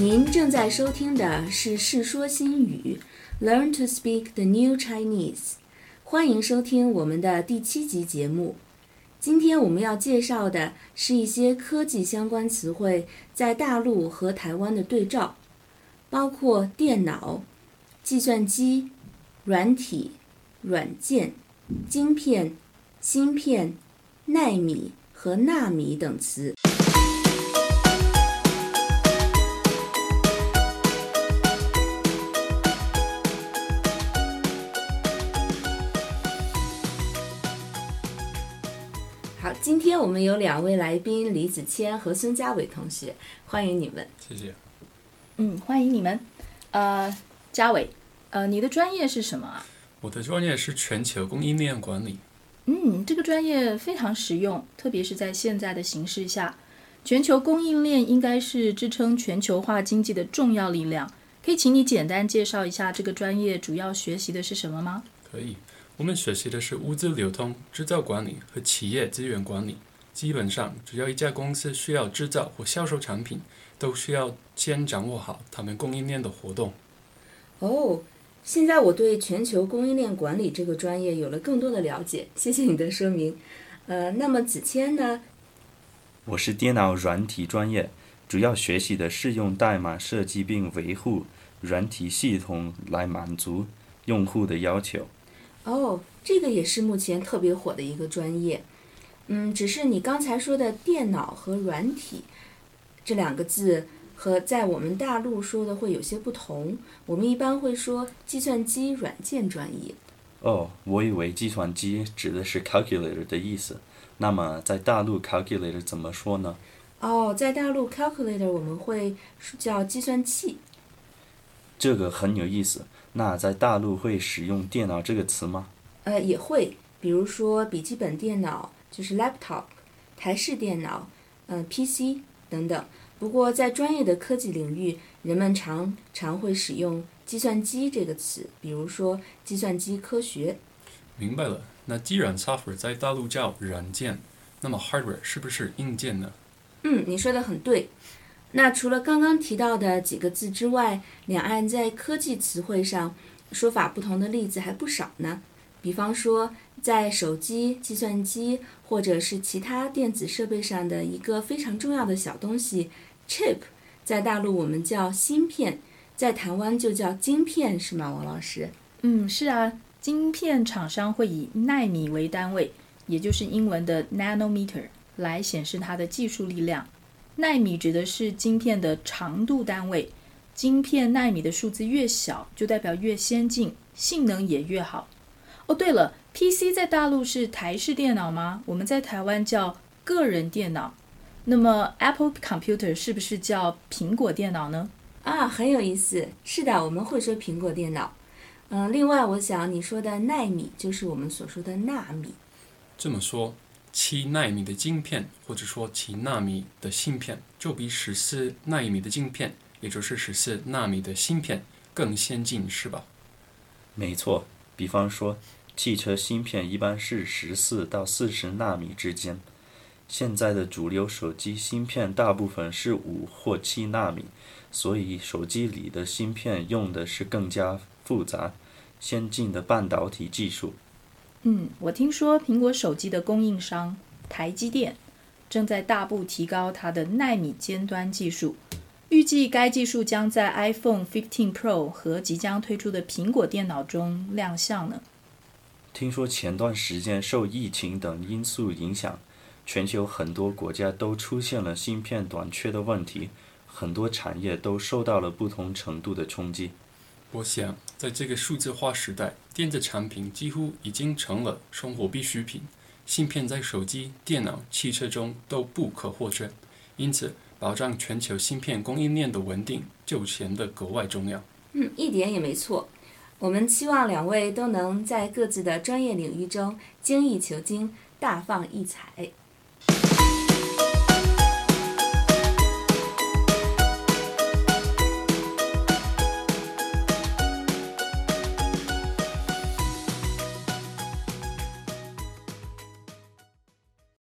您正在收听的是《世说新语》，Learn to Speak the New Chinese。欢迎收听我们的第七集节目。今天我们要介绍的是一些科技相关词汇在大陆和台湾的对照，包括电脑、计算机、软体、软件、晶片、芯片、奈米和纳米等词。好，今天我们有两位来宾李子谦和孙家伟同学，欢迎你们。谢谢。嗯，欢迎你们。呃，家伟，呃，你的专业是什么啊？我的专业是全球供应链管理。嗯，这个专业非常实用，特别是在现在的形势下，全球供应链应该是支撑全球化经济的重要力量。可以请你简单介绍一下这个专业主要学习的是什么吗？可以，我们学习的是物资流通、制造管理和企业资源管理。基本上，只要一家公司需要制造或销售产品，都需要先掌握好他们供应链的活动。哦，现在我对全球供应链管理这个专业有了更多的了解，谢谢你的说明。呃，那么子谦呢？我是电脑软体专业，主要学习的是用代码设计并维护软体系统来满足用户的要求。哦，这个也是目前特别火的一个专业。嗯，只是你刚才说的电脑和软体这两个字，和在我们大陆说的会有些不同。我们一般会说计算机软件专业。哦，我以为计算机指的是 calculator 的意思。那么在大陆 calculator 怎么说呢？哦，在大陆 calculator 我们会叫计算器。这个很有意思。那在大陆会使用电脑这个词吗？呃，也会，比如说笔记本电脑就是 laptop，台式电脑，嗯、PC 等等。不过在专业的科技领域，人们常常会使用计算机这个词，比如说计算机科学。明白了。那既然 software 在大陆叫软件，那么 hardware 是不是硬件呢？嗯，你说的很对。那除了刚刚提到的几个字之外，两岸在科技词汇上说法不同的例子还不少呢。比方说，在手机、计算机或者是其他电子设备上的一个非常重要的小东西 chip，在大陆我们叫芯片，在台湾就叫晶片，是吗，王老师？嗯，是啊，晶片厂商会以纳米为单位，也就是英文的 nanometer 来显示它的技术力量。纳米指的是晶片的长度单位，晶片纳米的数字越小，就代表越先进，性能也越好。哦，对了，PC 在大陆是台式电脑吗？我们在台湾叫个人电脑。那么 Apple Computer 是不是叫苹果电脑呢？啊，很有意思。是的，我们会说苹果电脑。嗯，另外，我想你说的纳米就是我们所说的纳米。这么说，七纳米的晶片，或者说七纳米的芯片，就比十四纳米的晶片，也就是十四纳米的芯片更先进，是吧？没错。比方说，汽车芯片一般是十四到四十纳米之间。现在的主流手机芯片大部分是五或七纳米，所以手机里的芯片用的是更加复杂、先进的半导体技术。嗯，我听说苹果手机的供应商台积电正在大步提高它的纳米尖端技术，预计该技术将在 iPhone 15 Pro 和即将推出的苹果电脑中亮相呢。听说前段时间受疫情等因素影响，全球很多国家都出现了芯片短缺的问题，很多产业都受到了不同程度的冲击。我想，在这个数字化时代，电子产品几乎已经成了生活必需品，芯片在手机、电脑、汽车中都不可或缺，因此保障全球芯片供应链的稳定就显得格外重要。嗯，一点也没错。我们期望两位都能在各自的专业领域中精益求精，大放异彩。